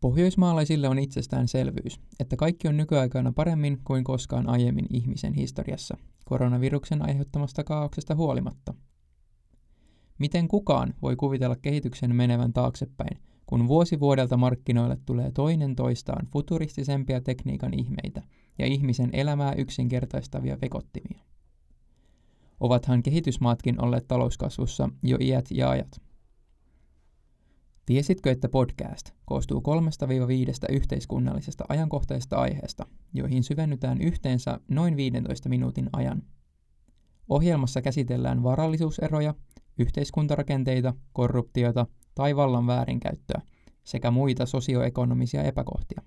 Pohjoismaalaisille on itsestäänselvyys, että kaikki on nykyaikana paremmin kuin koskaan aiemmin ihmisen historiassa, koronaviruksen aiheuttamasta kaauksesta huolimatta. Miten kukaan voi kuvitella kehityksen menevän taaksepäin, kun vuosi vuodelta markkinoille tulee toinen toistaan futuristisempia tekniikan ihmeitä ja ihmisen elämää yksinkertaistavia vekottimia? Ovathan kehitysmaatkin olleet talouskasvussa jo iät ja ajat. Tiesitkö, että podcast koostuu kolmesta viidestä yhteiskunnallisesta ajankohtaisesta aiheesta, joihin syvennytään yhteensä noin 15 minuutin ajan? Ohjelmassa käsitellään varallisuuseroja, yhteiskuntarakenteita, korruptiota tai vallan väärinkäyttöä sekä muita sosioekonomisia epäkohtia.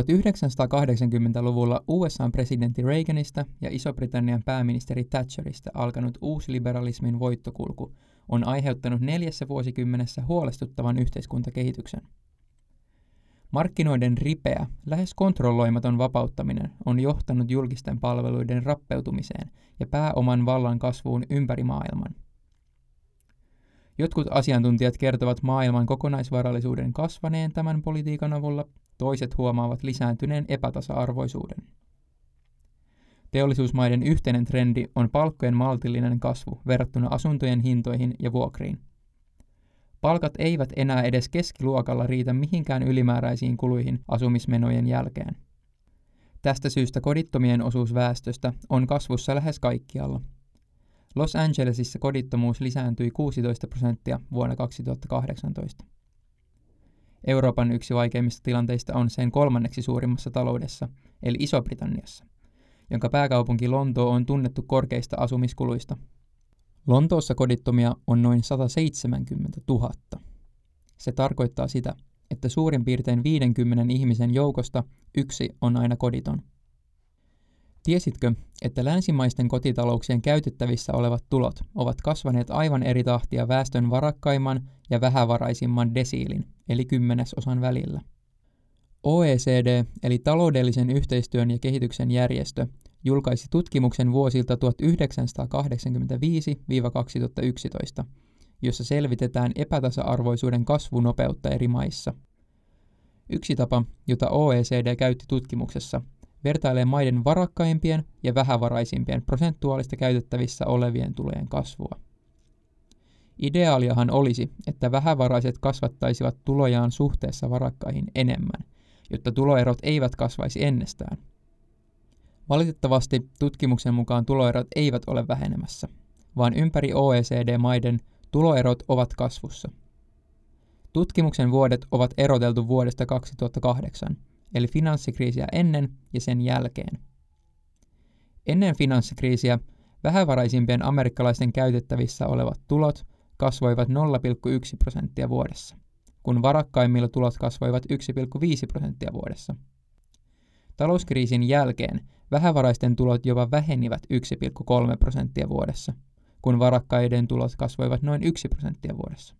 1980-luvulla USA-presidentti Reaganista ja Iso-Britannian pääministeri Thatcherista alkanut uusliberalismin voittokulku on aiheuttanut neljässä vuosikymmenessä huolestuttavan yhteiskuntakehityksen. Markkinoiden ripeä, lähes kontrolloimaton vapauttaminen on johtanut julkisten palveluiden rappeutumiseen ja pääoman vallan kasvuun ympäri maailman. Jotkut asiantuntijat kertovat maailman kokonaisvarallisuuden kasvaneen tämän politiikan avulla toiset huomaavat lisääntyneen epätasa-arvoisuuden. Teollisuusmaiden yhteinen trendi on palkkojen maltillinen kasvu verrattuna asuntojen hintoihin ja vuokriin. Palkat eivät enää edes keskiluokalla riitä mihinkään ylimääräisiin kuluihin asumismenojen jälkeen. Tästä syystä kodittomien osuus väestöstä on kasvussa lähes kaikkialla. Los Angelesissa kodittomuus lisääntyi 16 prosenttia vuonna 2018. Euroopan yksi vaikeimmista tilanteista on sen kolmanneksi suurimmassa taloudessa, eli Iso-Britanniassa, jonka pääkaupunki Lontoo on tunnettu korkeista asumiskuluista. Lontoossa kodittomia on noin 170 000. Se tarkoittaa sitä, että suurin piirtein 50 ihmisen joukosta yksi on aina koditon. Tiesitkö, että länsimaisten kotitalouksien käytettävissä olevat tulot ovat kasvaneet aivan eri tahtia väestön varakkaimman ja vähävaraisimman desiilin, eli kymmenesosan välillä? OECD, eli taloudellisen yhteistyön ja kehityksen järjestö, julkaisi tutkimuksen vuosilta 1985-2011, jossa selvitetään epätasa-arvoisuuden kasvunopeutta eri maissa. Yksi tapa, jota OECD käytti tutkimuksessa, vertailee maiden varakkaimpien ja vähävaraisimpien prosentuaalista käytettävissä olevien tulojen kasvua. Ideaaliahan olisi, että vähävaraiset kasvattaisivat tulojaan suhteessa varakkaihin enemmän, jotta tuloerot eivät kasvaisi ennestään. Valitettavasti tutkimuksen mukaan tuloerot eivät ole vähenemässä, vaan ympäri OECD-maiden tuloerot ovat kasvussa. Tutkimuksen vuodet ovat eroteltu vuodesta 2008, eli finanssikriisiä ennen ja sen jälkeen. Ennen finanssikriisiä vähävaraisimpien amerikkalaisten käytettävissä olevat tulot kasvoivat 0,1 prosenttia vuodessa, kun varakkaimmilla tulot kasvoivat 1,5 prosenttia vuodessa. Talouskriisin jälkeen vähävaraisten tulot jopa vähenivät 1,3 prosenttia vuodessa, kun varakkaiden tulot kasvoivat noin 1 prosenttia vuodessa.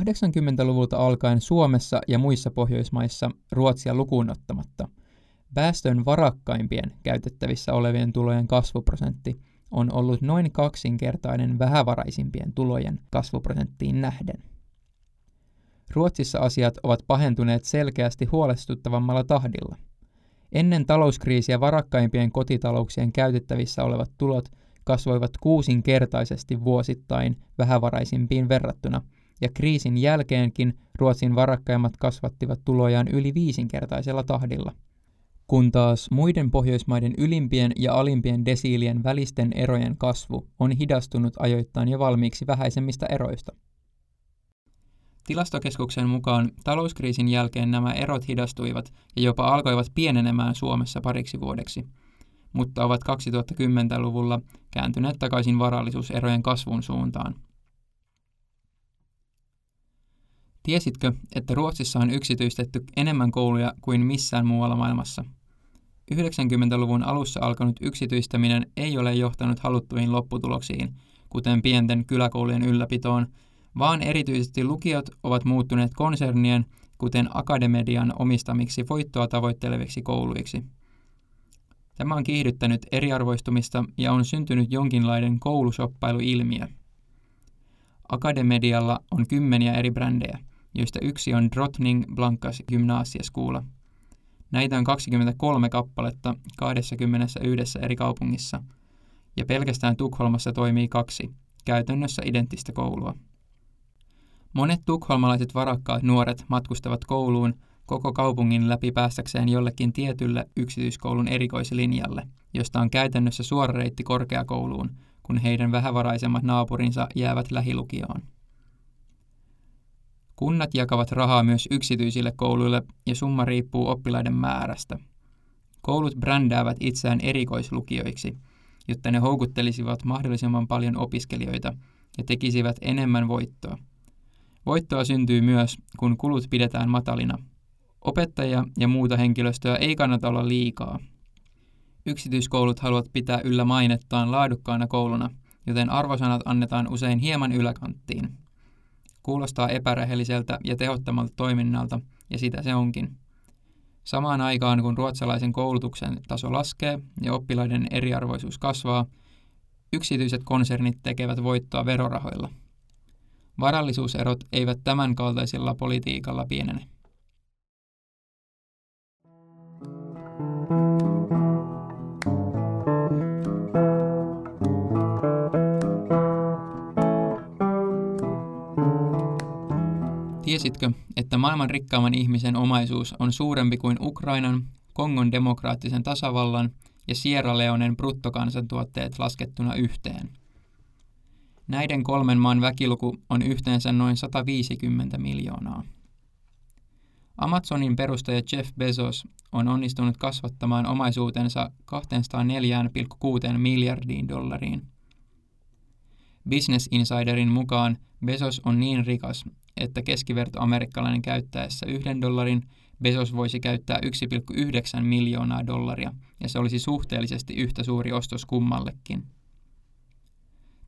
80-luvulta alkaen Suomessa ja muissa Pohjoismaissa Ruotsia lukuun ottamatta väestön varakkaimpien käytettävissä olevien tulojen kasvuprosentti on ollut noin kaksinkertainen vähävaraisimpien tulojen kasvuprosenttiin nähden. Ruotsissa asiat ovat pahentuneet selkeästi huolestuttavammalla tahdilla. Ennen talouskriisiä varakkaimpien kotitalouksien käytettävissä olevat tulot kasvoivat kuusinkertaisesti vuosittain vähävaraisimpiin verrattuna – ja kriisin jälkeenkin Ruotsin varakkaimmat kasvattivat tulojaan yli viisinkertaisella tahdilla. Kun taas muiden Pohjoismaiden ylimpien ja alimpien desiilien välisten erojen kasvu on hidastunut ajoittain jo valmiiksi vähäisemmistä eroista. Tilastokeskuksen mukaan talouskriisin jälkeen nämä erot hidastuivat ja jopa alkoivat pienenemään Suomessa pariksi vuodeksi, mutta ovat 2010-luvulla kääntyneet takaisin varallisuuserojen kasvun suuntaan. Tiesitkö, että Ruotsissa on yksityistetty enemmän kouluja kuin missään muualla maailmassa? 90-luvun alussa alkanut yksityistäminen ei ole johtanut haluttuihin lopputuloksiin, kuten pienten kyläkoulujen ylläpitoon, vaan erityisesti lukiot ovat muuttuneet konsernien, kuten Akademedian omistamiksi voittoa tavoitteleviksi kouluiksi. Tämä on kiihdyttänyt eriarvoistumista ja on syntynyt jonkinlainen koulusoppailuilmiö. Akademedialla on kymmeniä eri brändejä, joista yksi on Drottning Blankas Gymnasieskuula. Näitä on 23 kappaletta 21 eri kaupungissa, ja pelkästään Tukholmassa toimii kaksi, käytännössä identtistä koulua. Monet tukholmalaiset varakkaat nuoret matkustavat kouluun koko kaupungin läpi päästäkseen jollekin tietylle yksityiskoulun erikoislinjalle, josta on käytännössä suora reitti korkeakouluun, kun heidän vähävaraisemmat naapurinsa jäävät lähilukioon. Kunnat jakavat rahaa myös yksityisille kouluille ja summa riippuu oppilaiden määrästä. Koulut brändäävät itseään erikoislukioiksi, jotta ne houkuttelisivat mahdollisimman paljon opiskelijoita ja tekisivät enemmän voittoa. Voittoa syntyy myös, kun kulut pidetään matalina. Opettajia ja muuta henkilöstöä ei kannata olla liikaa. Yksityiskoulut haluavat pitää yllä mainettaan laadukkaana kouluna, joten arvosanat annetaan usein hieman yläkanttiin. Kuulostaa epärehelliseltä ja tehottomalta toiminnalta, ja sitä se onkin. Samaan aikaan kun ruotsalaisen koulutuksen taso laskee ja oppilaiden eriarvoisuus kasvaa, yksityiset konsernit tekevät voittoa verorahoilla. Varallisuuserot eivät tämän kaltaisella politiikalla pienene. Tiesitkö, että maailman rikkaamman ihmisen omaisuus on suurempi kuin Ukrainan, Kongon demokraattisen tasavallan ja Sierra Leonen bruttokansantuotteet laskettuna yhteen? Näiden kolmen maan väkiluku on yhteensä noin 150 miljoonaa. Amazonin perustaja Jeff Bezos on onnistunut kasvattamaan omaisuutensa 204,6 miljardiin dollariin. Business Insiderin mukaan Bezos on niin rikas, että keskivertoamerikkalainen käyttäessä yhden dollarin Bezos voisi käyttää 1,9 miljoonaa dollaria, ja se olisi suhteellisesti yhtä suuri ostos kummallekin.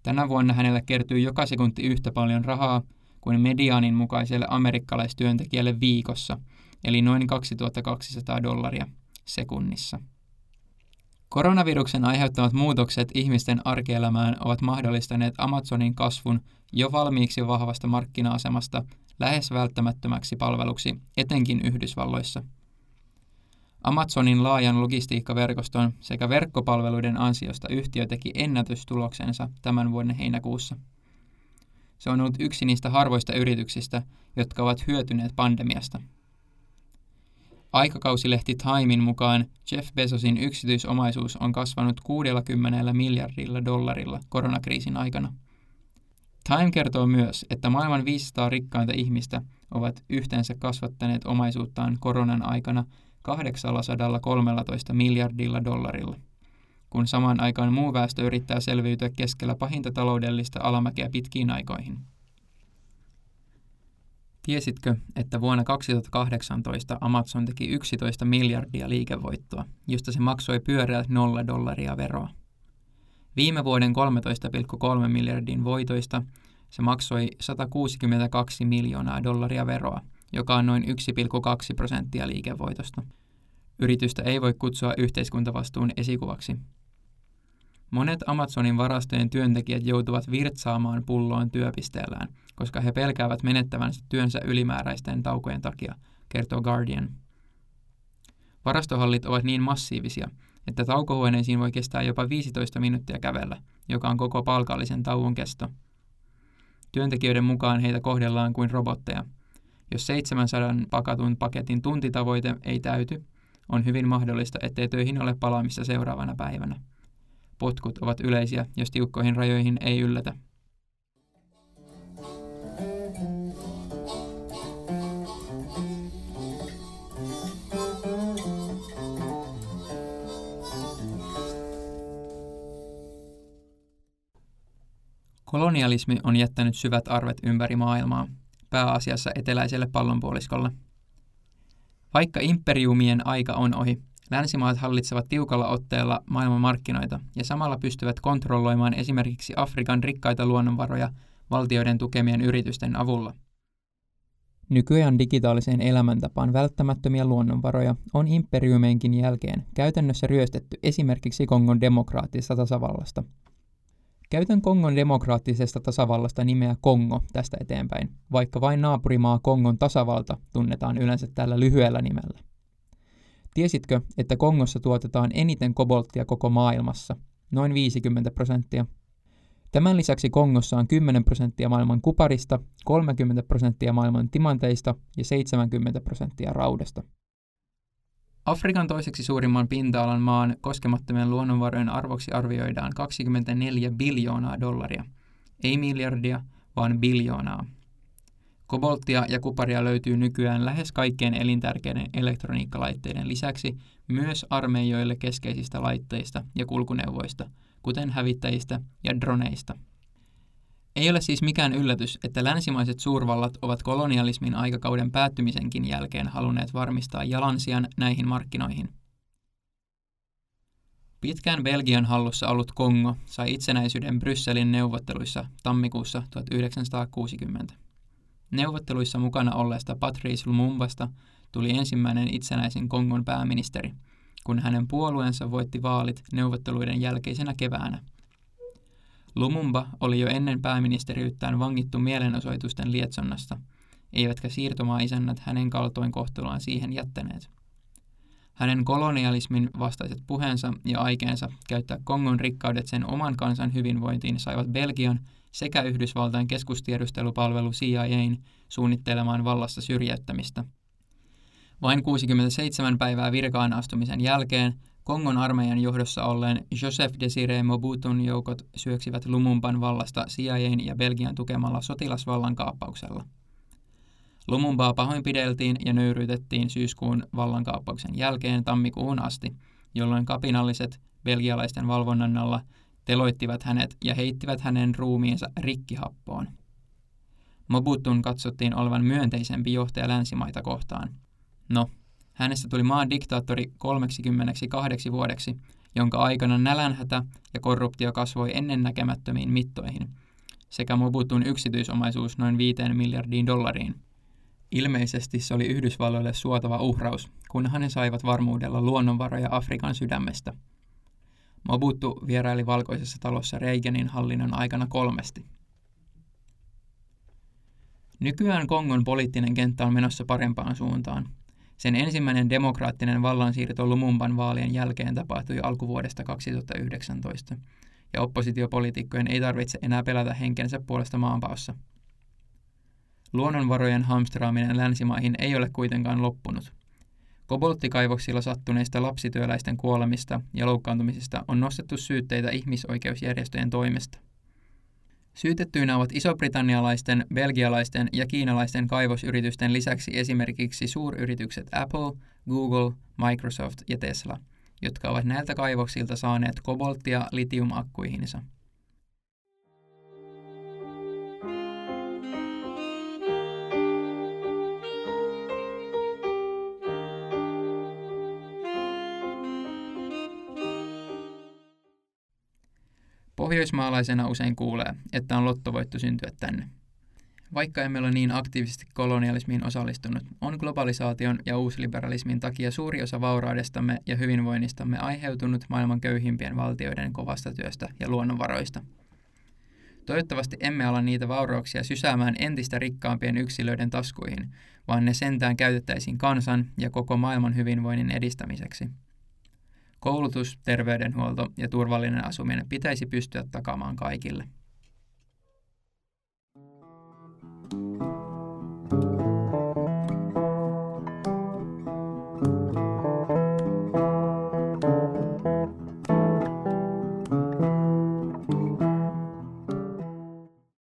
Tänä vuonna hänellä kertyy joka sekunti yhtä paljon rahaa kuin mediaanin mukaiselle amerikkalaistyöntekijälle viikossa, eli noin 2200 dollaria sekunnissa. Koronaviruksen aiheuttamat muutokset ihmisten arkielämään ovat mahdollistaneet Amazonin kasvun jo valmiiksi vahvasta markkina-asemasta lähes välttämättömäksi palveluksi, etenkin Yhdysvalloissa. Amazonin laajan logistiikkaverkoston sekä verkkopalveluiden ansiosta yhtiö teki ennätystuloksensa tämän vuoden heinäkuussa. Se on ollut yksi niistä harvoista yrityksistä, jotka ovat hyötyneet pandemiasta – Aikakausilehti Timein mukaan Jeff Bezosin yksityisomaisuus on kasvanut 60 miljardilla dollarilla koronakriisin aikana. Time kertoo myös, että maailman 500 rikkainta ihmistä ovat yhteensä kasvattaneet omaisuuttaan koronan aikana 813 miljardilla dollarilla, kun samaan aikaan muu väestö yrittää selviytyä keskellä pahinta taloudellista alamäkeä pitkiin aikoihin. Tiesitkö, että vuonna 2018 Amazon teki 11 miljardia liikevoittoa, josta se maksoi pyöreät nolla dollaria veroa? Viime vuoden 13,3 miljardin voitoista se maksoi 162 miljoonaa dollaria veroa, joka on noin 1,2 prosenttia liikevoitosta. Yritystä ei voi kutsua yhteiskuntavastuun esikuvaksi, Monet Amazonin varastojen työntekijät joutuvat virtsaamaan pulloon työpisteellään, koska he pelkäävät menettävänsä työnsä ylimääräisten taukojen takia, kertoo Guardian. Varastohallit ovat niin massiivisia, että taukohuoneisiin voi kestää jopa 15 minuuttia kävellä, joka on koko palkallisen tauon kesto. Työntekijöiden mukaan heitä kohdellaan kuin robotteja. Jos 700 pakatun paketin tuntitavoite ei täyty, on hyvin mahdollista, ettei töihin ole palaamista seuraavana päivänä. Potkut ovat yleisiä, jos tiukkoihin rajoihin ei yllätä. Kolonialismi on jättänyt syvät arvet ympäri maailmaa, pääasiassa eteläiselle pallonpuoliskolle. Vaikka imperiumien aika on ohi, Länsimaat hallitsevat tiukalla otteella maailman markkinoita ja samalla pystyvät kontrolloimaan esimerkiksi Afrikan rikkaita luonnonvaroja valtioiden tukemien yritysten avulla. Nykyajan digitaaliseen elämäntapaan välttämättömiä luonnonvaroja on imperiumeinkin jälkeen käytännössä ryöstetty esimerkiksi Kongon demokraattisesta tasavallasta. Käytän Kongon demokraattisesta tasavallasta nimeä Kongo tästä eteenpäin, vaikka vain naapurimaa Kongon tasavalta tunnetaan yleensä tällä lyhyellä nimellä. Tiesitkö, että Kongossa tuotetaan eniten kobolttia koko maailmassa, noin 50 prosenttia, Tämän lisäksi Kongossa on 10 prosenttia maailman kuparista, 30 prosenttia maailman timanteista ja 70 prosenttia raudasta. Afrikan toiseksi suurimman pinta-alan maan koskemattomien luonnonvarojen arvoksi arvioidaan 24 biljoonaa dollaria. Ei miljardia, vaan biljoonaa. Kobolttia ja kuparia löytyy nykyään lähes kaikkien elintärkeiden elektroniikkalaitteiden lisäksi myös armeijoille keskeisistä laitteista ja kulkuneuvoista – kuten hävittäjistä ja droneista. Ei ole siis mikään yllätys, että länsimaiset suurvallat ovat kolonialismin aikakauden päättymisenkin jälkeen halunneet varmistaa jalansijan näihin markkinoihin. Pitkään Belgian hallussa ollut Kongo sai itsenäisyyden Brysselin neuvotteluissa tammikuussa 1960. Neuvotteluissa mukana olleesta Patrice Lumumbasta tuli ensimmäinen itsenäisen Kongon pääministeri – kun hänen puolueensa voitti vaalit neuvotteluiden jälkeisenä keväänä. Lumumba oli jo ennen pääministeriyttään vangittu mielenosoitusten lietsonnasta, eivätkä siirtomaa-isännät hänen kaltoin kohteluaan siihen jättäneet. Hänen kolonialismin vastaiset puheensa ja aikeensa käyttää Kongon rikkaudet sen oman kansan hyvinvointiin saivat Belgian sekä Yhdysvaltain keskustiedustelupalvelu CIAn suunnittelemaan vallassa syrjäyttämistä – vain 67 päivää virkaan astumisen jälkeen Kongon armeijan johdossa olleen Joseph Desiree Mobutun joukot syöksivät Lumumban vallasta CIAn ja Belgian tukemalla sotilasvallan kaappauksella. Lumumbaa pahoinpideltiin ja nöyryytettiin syyskuun vallankaappauksen jälkeen tammikuun asti, jolloin kapinalliset belgialaisten valvonnan alla teloittivat hänet ja heittivät hänen ruumiinsa rikkihappoon. Mobutun katsottiin olevan myönteisempi johtaja länsimaita kohtaan – No, hänestä tuli maan diktaattori 32 vuodeksi, jonka aikana nälänhätä ja korruptio kasvoi ennennäkemättömiin mittoihin, sekä Mobutun yksityisomaisuus noin 5 miljardiin dollariin. Ilmeisesti se oli Yhdysvalloille suotava uhraus, kun he saivat varmuudella luonnonvaroja Afrikan sydämestä. Mobutu vieraili valkoisessa talossa Reaganin hallinnon aikana kolmesti. Nykyään Kongon poliittinen kenttä on menossa parempaan suuntaan, sen ensimmäinen demokraattinen vallansiirto Lumumban vaalien jälkeen tapahtui alkuvuodesta 2019, ja oppositiopoliitikkojen ei tarvitse enää pelätä henkensä puolesta maanpaossa. Luonnonvarojen hamstraaminen länsimaihin ei ole kuitenkaan loppunut. Kobolttikaivoksilla sattuneista lapsityöläisten kuolemista ja loukkaantumisista on nostettu syytteitä ihmisoikeusjärjestöjen toimesta. Syytettyinä ovat isobritannialaisten, belgialaisten ja kiinalaisten kaivosyritysten lisäksi esimerkiksi suuryritykset Apple, Google, Microsoft ja Tesla, jotka ovat näiltä kaivoksilta saaneet kobolttia litiumakkuihinsa. Pohjoismaalaisena usein kuulee, että on lottovoitto syntyä tänne. Vaikka emme ole niin aktiivisesti kolonialismiin osallistunut, on globalisaation ja uusliberalismin takia suuri osa vauraudestamme ja hyvinvoinnistamme aiheutunut maailman köyhimpien valtioiden kovasta työstä ja luonnonvaroista. Toivottavasti emme ala niitä vaurauksia sysäämään entistä rikkaampien yksilöiden taskuihin, vaan ne sentään käytettäisiin kansan ja koko maailman hyvinvoinnin edistämiseksi. Koulutus, terveydenhuolto ja turvallinen asuminen pitäisi pystyä takaamaan kaikille.